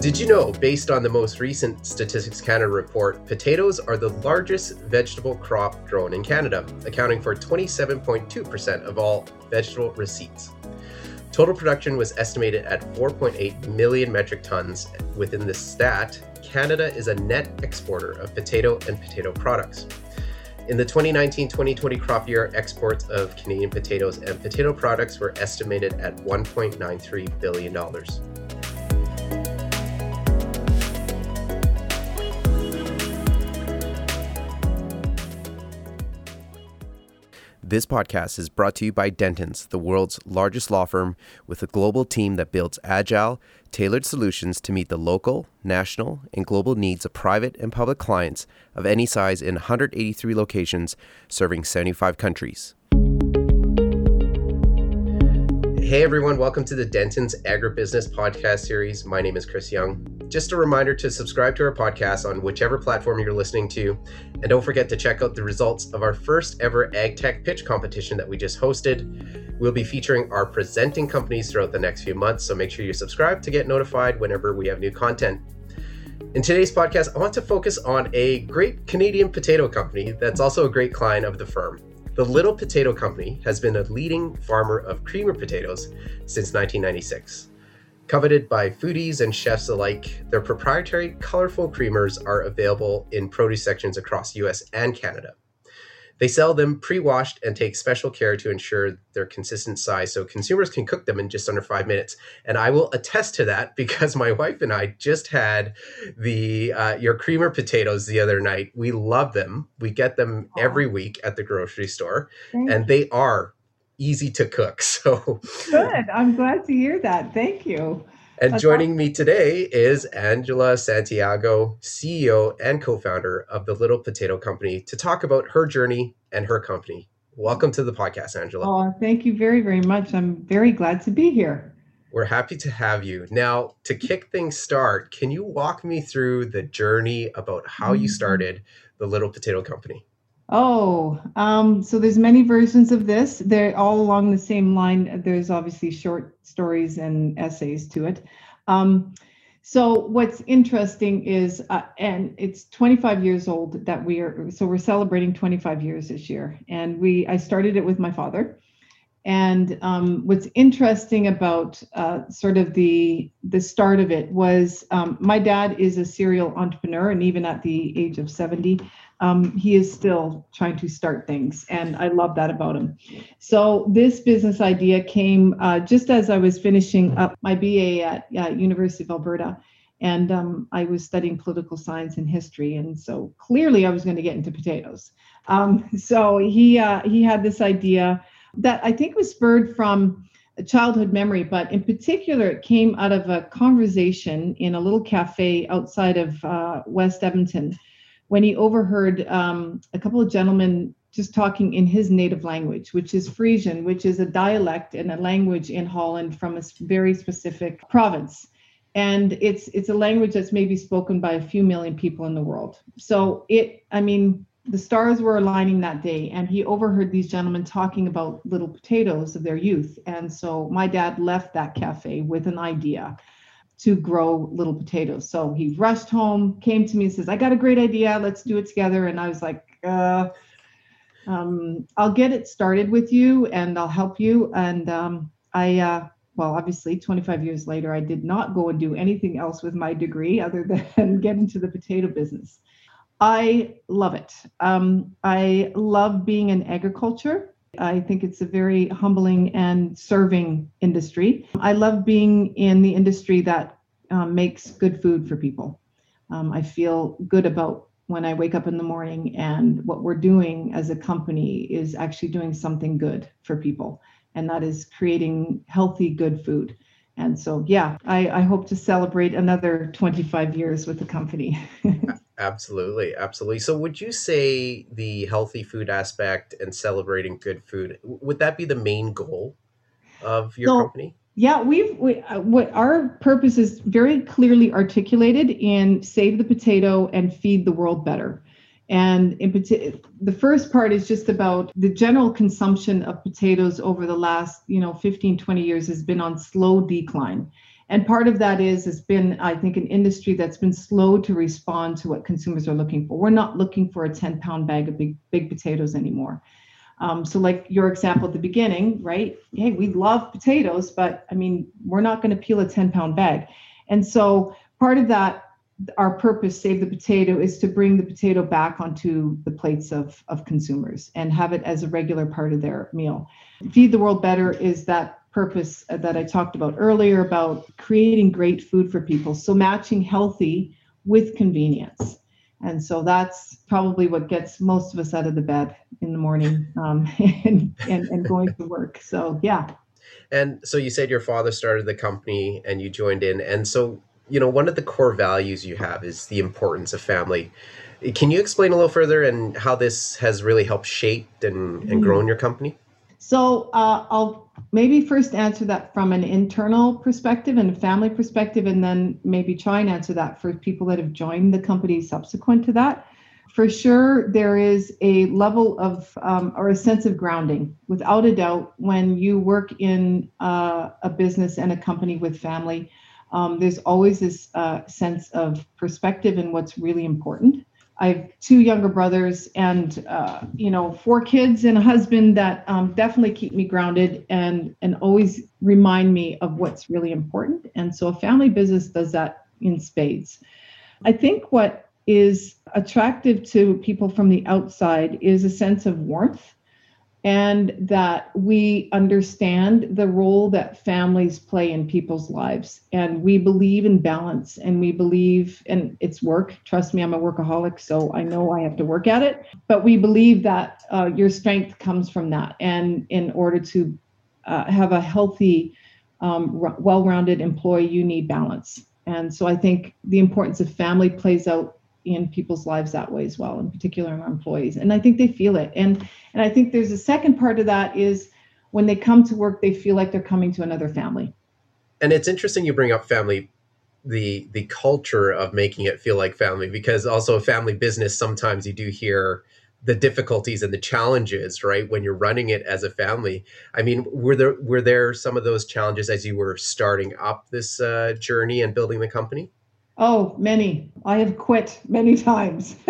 Did you know, based on the most recent Statistics Canada report, potatoes are the largest vegetable crop grown in Canada, accounting for 27.2% of all vegetable receipts. Total production was estimated at 4.8 million metric tons. Within this stat, Canada is a net exporter of potato and potato products. In the 2019 2020 crop year, exports of Canadian potatoes and potato products were estimated at $1.93 billion. This podcast is brought to you by Dentons, the world's largest law firm with a global team that builds agile, tailored solutions to meet the local, national, and global needs of private and public clients of any size in 183 locations serving 75 countries. Hey everyone, welcome to the Dentons Agribusiness Podcast Series. My name is Chris Young. Just a reminder to subscribe to our podcast on whichever platform you're listening to. And don't forget to check out the results of our first ever Ag Tech pitch competition that we just hosted. We'll be featuring our presenting companies throughout the next few months, so make sure you subscribe to get notified whenever we have new content. In today's podcast, I want to focus on a great Canadian potato company that's also a great client of the firm. The Little Potato Company has been a leading farmer of creamer potatoes since 1996. Coveted by foodies and chefs alike, their proprietary colorful creamers are available in produce sections across US and Canada. They sell them pre washed and take special care to ensure their consistent size so consumers can cook them in just under five minutes. And I will attest to that because my wife and I just had the uh, your creamer potatoes the other night. We love them. We get them every week at the grocery store, Thank and they are easy to cook. So good. I'm glad to hear that. Thank you. And That's joining awesome. me today is Angela Santiago, CEO and co founder of the Little Potato Company, to talk about her journey and her company. Welcome to the podcast, Angela. Oh, thank you very, very much. I'm very glad to be here. We're happy to have you. Now, to kick things start, can you walk me through the journey about how you mm-hmm. started the Little Potato Company? Oh, um, so there's many versions of this. They're all along the same line. There's obviously short stories and essays to it. Um, so what's interesting is, uh, and it's 25 years old that we are. So we're celebrating 25 years this year, and we I started it with my father. And um, what's interesting about uh, sort of the the start of it was um, my dad is a serial entrepreneur, and even at the age of 70, um, he is still trying to start things and i love that about him. So this business idea came uh, just as i was finishing up my ba at uh, university of alberta and um, i was studying political science and history and so clearly i was going to get into potatoes. Um, so he uh, he had this idea that i think was spurred from a childhood memory but in particular it came out of a conversation in a little cafe outside of uh, west edmonton when he overheard um, a couple of gentlemen just talking in his native language, which is Frisian, which is a dialect and a language in Holland from a very specific province. And it's it's a language that's maybe spoken by a few million people in the world. So it, I mean, the stars were aligning that day, and he overheard these gentlemen talking about little potatoes of their youth. And so my dad left that cafe with an idea to grow little potatoes. So he rushed home, came to me and says, I got a great idea. Let's do it together. And I was like, uh, um, I'll get it started with you and I'll help you. And um, I, uh, well, obviously, 25 years later, I did not go and do anything else with my degree other than get into the potato business. I love it. Um, I love being in agriculture. I think it's a very humbling and serving industry. I love being in the industry that um, makes good food for people. Um, I feel good about when I wake up in the morning and what we're doing as a company is actually doing something good for people, and that is creating healthy, good food. And so, yeah, I, I hope to celebrate another 25 years with the company. Absolutely, absolutely. So, would you say the healthy food aspect and celebrating good food would that be the main goal of your so, company? Yeah, we've we, uh, what our purpose is very clearly articulated in save the potato and feed the world better. And in the first part is just about the general consumption of potatoes over the last, you know, 15, 20 years has been on slow decline. And part of that is has been, I think, an industry that's been slow to respond to what consumers are looking for. We're not looking for a 10 pound bag of big big potatoes anymore. Um, so, like your example at the beginning, right? Hey, we love potatoes, but I mean, we're not going to peel a 10 pound bag. And so, part of that, our purpose, Save the Potato, is to bring the potato back onto the plates of, of consumers and have it as a regular part of their meal. Feed the World Better is that purpose that I talked about earlier about creating great food for people. So matching healthy with convenience. And so that's probably what gets most of us out of the bed in the morning um, and, and, and going to work. So, yeah. And so you said your father started the company and you joined in. And so, you know, one of the core values you have is the importance of family. Can you explain a little further and how this has really helped shape and, and mm-hmm. grown your company? So uh, I'll maybe first answer that from an internal perspective and a family perspective, and then maybe try and answer that for people that have joined the company subsequent to that. For sure, there is a level of um, or a sense of grounding, without a doubt, when you work in uh, a business and a company with family. Um, there's always this uh, sense of perspective and what's really important. I have two younger brothers and uh, you know four kids and a husband that um, definitely keep me grounded and and always remind me of what's really important. And so a family business does that in spades. I think what is attractive to people from the outside is a sense of warmth and that we understand the role that families play in people's lives. And we believe in balance and we believe and it's work. Trust me i'm a workaholic so i know i have to work at it. But we believe that uh, your strength comes from that. And in order to uh, have a healthy um, well-rounded employee you need balance. And so i think the importance of family plays out in people's lives that way as well, in particular in our employees. And I think they feel it. And and I think there's a second part of that is when they come to work, they feel like they're coming to another family. And it's interesting you bring up family, the the culture of making it feel like family, because also a family business, sometimes you do hear the difficulties and the challenges right when you're running it as a family i mean were there were there some of those challenges as you were starting up this uh, journey and building the company Oh, many. I have quit many times.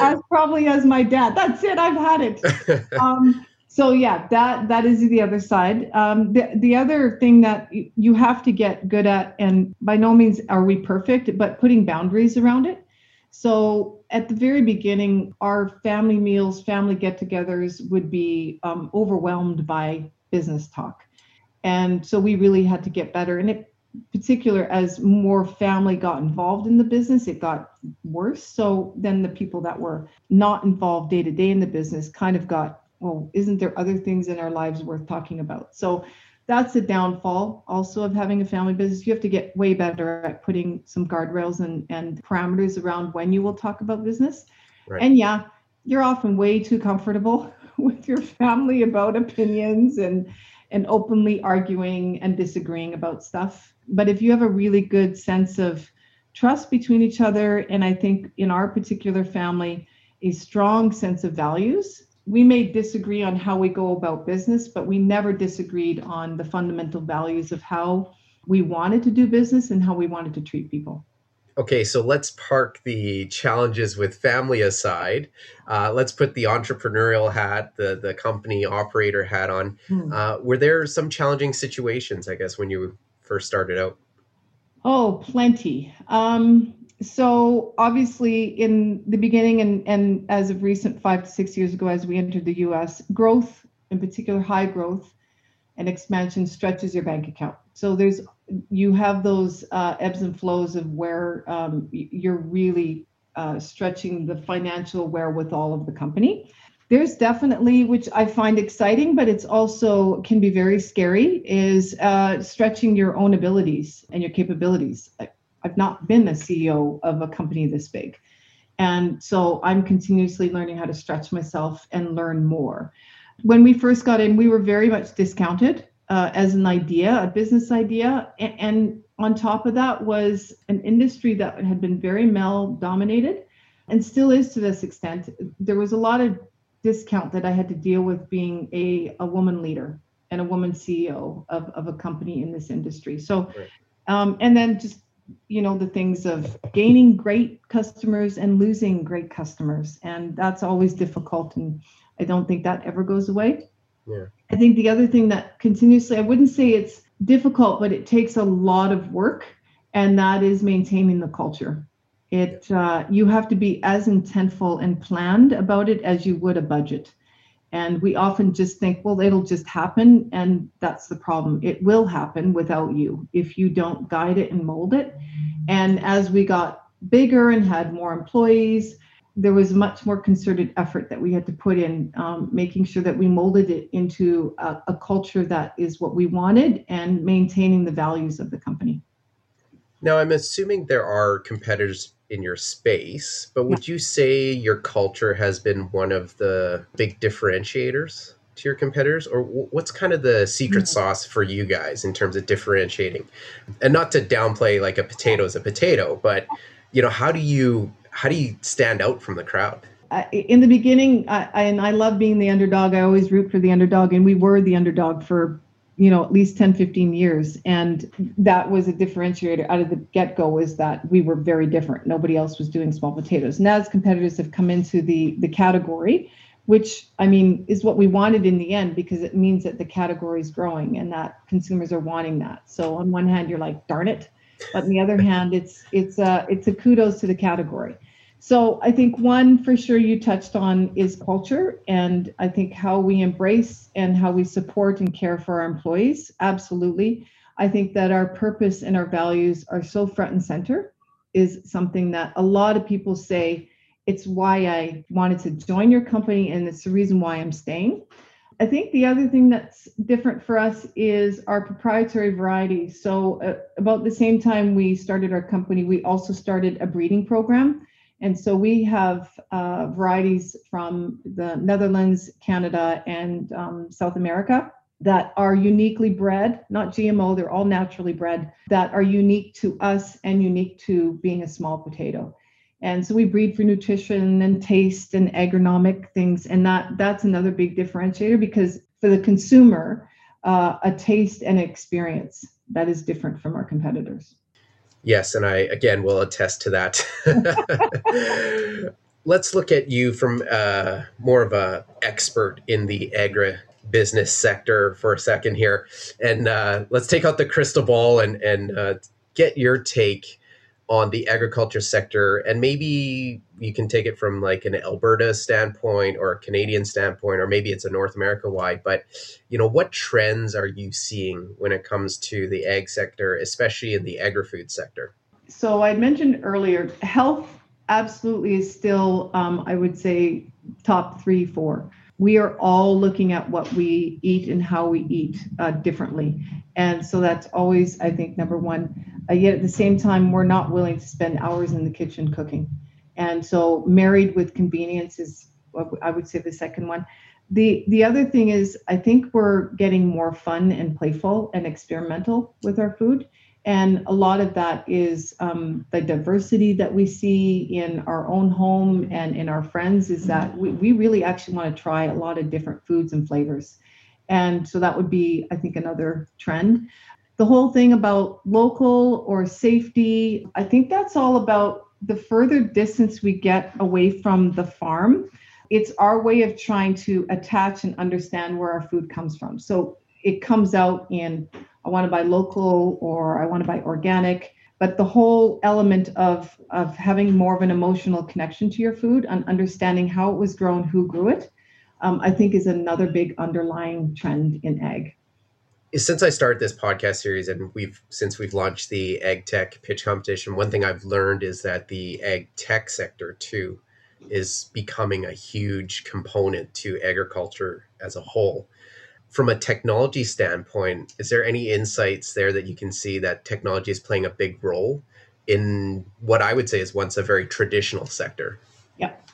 as probably as my dad. That's it. I've had it. Um, so yeah, that that is the other side. Um, the the other thing that you have to get good at, and by no means are we perfect, but putting boundaries around it. So at the very beginning, our family meals, family get-togethers would be um, overwhelmed by business talk, and so we really had to get better. And it particular as more family got involved in the business it got worse. So then the people that were not involved day to day in the business kind of got well isn't there other things in our lives worth talking about? So that's a downfall also of having a family business. You have to get way better at putting some guardrails and, and parameters around when you will talk about business. Right. and yeah you're often way too comfortable with your family about opinions and and openly arguing and disagreeing about stuff but if you have a really good sense of trust between each other, and I think in our particular family, a strong sense of values, we may disagree on how we go about business, but we never disagreed on the fundamental values of how we wanted to do business and how we wanted to treat people. Okay, so let's park the challenges with family aside. Uh, let's put the entrepreneurial hat, the the company operator hat on. Hmm. Uh, were there some challenging situations, I guess, when you first started out? Oh, plenty. Um, so obviously in the beginning and, and as of recent five to six years ago as we entered the us growth in particular high growth and expansion stretches your bank account so there's you have those uh, ebbs and flows of where um, you're really uh, stretching the financial wherewithal of the company. There's definitely which i find exciting but it's also can be very scary is uh, stretching your own abilities and your capabilities. I've not been a ceo of a company this big. And so i'm continuously learning how to stretch myself and learn more. When we first got in we were very much discounted uh, as an idea a business idea and, and on top of that was an industry that had been very male dominated and still is to this extent there was a lot of discount that I had to deal with being a, a woman leader. and a woman CEO of, of a company in this industry. So, right. um, and then just you know the things of gaining great customers and losing great customers, and that's always difficult. And I don't think that ever goes away. Yeah. I think the other thing that continuously, I wouldn't say it's difficult, but it takes a lot of work, and that is maintaining the culture. It uh, you have to be as intentful and planned about it as you would a budget. And we often just think, well, it'll just happen. And that's the problem. It will happen without you if you don't guide it and mold it. And as we got bigger and had more employees, there was much more concerted effort that we had to put in um, making sure that we molded it into a, a culture that is what we wanted and maintaining the values of the company. Now, I'm assuming there are competitors in your space, but would you say your culture has been one of the big differentiators to your competitors, or what's kind of the secret mm-hmm. sauce for you guys in terms of differentiating? And not to downplay like a potato is a potato, but you know, how do you how do you stand out from the crowd? In the beginning, I, I, and I love being the underdog. I always root for the underdog, and we were the underdog for you know at least 10 15 years. And that was a differentiator out of the get-go was that we were very different. Nobody else was doing small potatoes. And as competitors have come into the the category which i mean is what we wanted in the end because it means that the category is growing and that consumers are wanting that. So on one hand you're like darn it but on the other hand it's it's a it's a kudos to the category so I think one for sure you touched on is culture, and I think how we embrace and how we support and care for our employees. Absolutely. I think that our purpose and our values are so front and center, is something that a lot of people say it's why I wanted to join your company and it's the reason why I'm staying. I think the other thing that's different for us is our proprietary variety. So, uh, about the same time we started our company, we also started a breeding program and so we have uh, varieties from the Netherlands, Canada, and um, South America that are uniquely bred, not GMO, they're all naturally bred, that are unique to us and unique to being a small potato. And so we breed for nutrition and taste and agronomic things. And that that's another big differentiator because for the consumer, uh, a taste and experience that is different from our competitors. Yes, and I again will attest to that. Let's look at you from uh, more of a expert in the agri business sector for a second here, and uh, let's take out the crystal ball and and uh, get your take on the agriculture sector and maybe you can take it from like an alberta standpoint or a canadian standpoint or maybe it's a north america wide but you know what trends are you seeing when it comes to the ag sector especially in the agri-food sector? So i mentioned earlier health absolutely is still um, i would say top three four. We are all looking at what we eat and how we eat uh, differently. And so that's always i think number one uh, yet at the same time, we're not willing to spend hours in the kitchen cooking. And so, married with convenience is, I would say, the second one. The the other thing is, I think we're getting more fun and playful and experimental with our food. And a lot of that is um, the diversity that we see in our own home and in our friends is that we, we really actually want to try a lot of different foods and flavors. And so that would be, I think, another trend the whole thing about local or safety, I think that's all about the further distance we get away from the farm. It's our way of trying to attach and understand where our food comes from. So it comes out in I want to buy local or I want to buy organic. But the whole element of, of having more of an emotional connection to your food and understanding how it was grown, who grew it, um, I think is another big underlying trend in ag since I started this podcast series and we've since we've launched the ag tech pitch competition, one thing I've learned is that the ag tech sector too is becoming a huge component to agriculture as a whole. From a technology standpoint, is there any insights there that you can see that technology is playing a big role in what I would say is once a very traditional sector? Yep.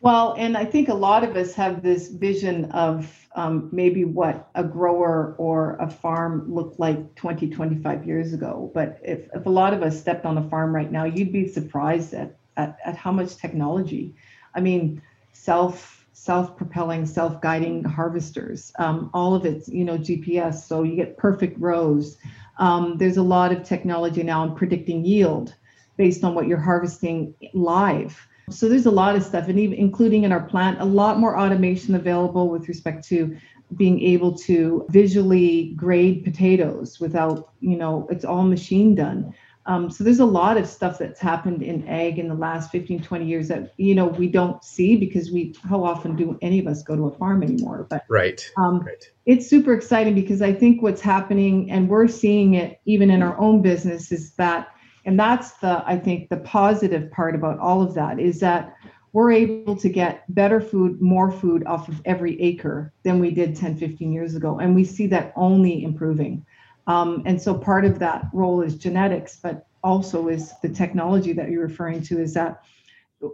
Well, and I think a lot of us have this vision of um, maybe what a grower or a farm looked like 20, 25 years ago. But if, if a lot of us stepped on a farm right now, you'd be surprised at, at, at how much technology. I mean, self self-propelling, self-guiding harvesters. Um, all of it's you know GPS, so you get perfect rows. Um, there's a lot of technology now in predicting yield based on what you're harvesting live. So there's a lot of stuff, and even including in our plant, a lot more automation available with respect to being able to visually grade potatoes without, you know, it's all machine done. Um, so there's a lot of stuff that's happened in ag in the last 15, 20 years that, you know, we don't see because we, how often do any of us go to a farm anymore? But right, um, right. it's super exciting because I think what's happening, and we're seeing it even in our own business, is that, and that's the, I think, the positive part about all of that is that we're able to get better food, more food off of every acre than we did 10, 15 years ago. And we see that only improving. Um, and so part of that role is genetics, but also is the technology that you're referring to is that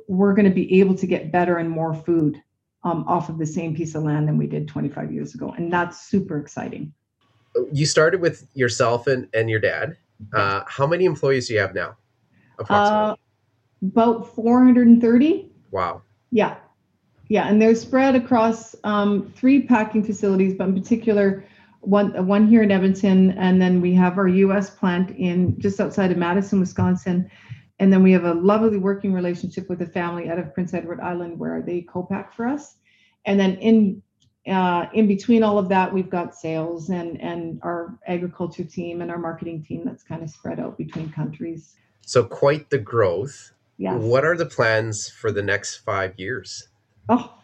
we're going to be able to get better and more food um, off of the same piece of land than we did 25 years ago. And that's super exciting. You started with yourself and, and your dad. Uh, how many employees do you have now? Uh, about 430. Wow. Yeah. Yeah. And they're spread across um, three packing facilities, but in particular, one one here in Edmonton, and then we have our U.S. plant in just outside of Madison, Wisconsin, and then we have a lovely working relationship with a family out of Prince Edward Island where they co-pack for us, and then in uh, in between all of that, we've got sales and and our agriculture team and our marketing team that's kind of spread out between countries. So quite the growth. Yes. What are the plans for the next five years? Oh,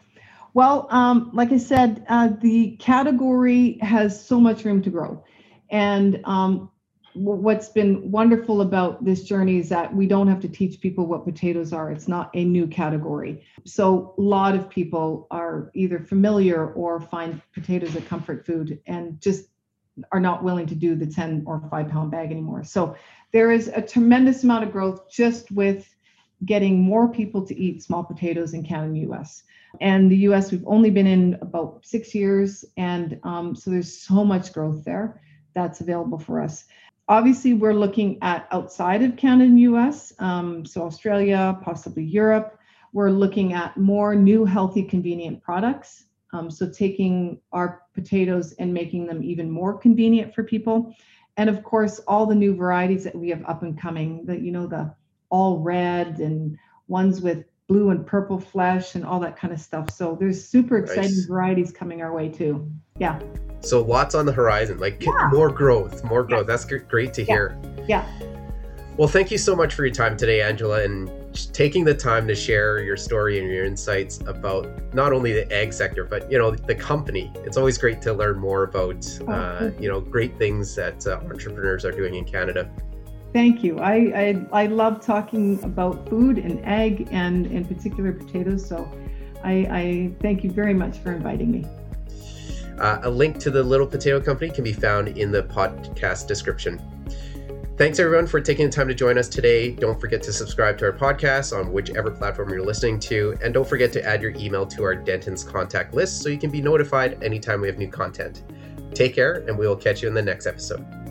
well, um, like I said, uh, the category has so much room to grow. And um, what's been wonderful about this journey is that we don't have to teach people what potatoes are. It's not a new category. So a lot of people are either familiar or find potatoes a comfort food and just are not willing to do the 10 or 5 pound bag anymore. So there is a tremendous amount of growth just with getting more people to eat small potatoes in Canada and the US. And the US, we've only been in about six years. And um, so there's so much growth there that's available for us. Obviously, we're looking at outside of Canada and US, um, so Australia, possibly Europe. We're looking at more new, healthy, convenient products. Um, so taking our potatoes and making them even more convenient for people. And of course, all the new varieties that we have up and coming, that you know, the all red and ones with blue and purple flesh and all that kind of stuff. So there's super exciting nice. varieties coming our way too. Yeah. So lots on the horizon, like yeah. more growth, more growth. Yeah. That's great to hear. Yeah. Well, thank you so much for your time today, Angela, and taking the time to share your story and your insights about not only the ag sector, but you know the company. It's always great to learn more about oh, uh, you know great things that uh, entrepreneurs are doing in Canada. Thank you. I, I, I love talking about food and ag and in particular potatoes. So I, I thank you very much for inviting me. Uh, a link to the Little Potato Company can be found in the podcast description. Thanks everyone for taking the time to join us today. Don't forget to subscribe to our podcast on whichever platform you're listening to. And don't forget to add your email to our Dentons contact list so you can be notified anytime we have new content. Take care, and we will catch you in the next episode.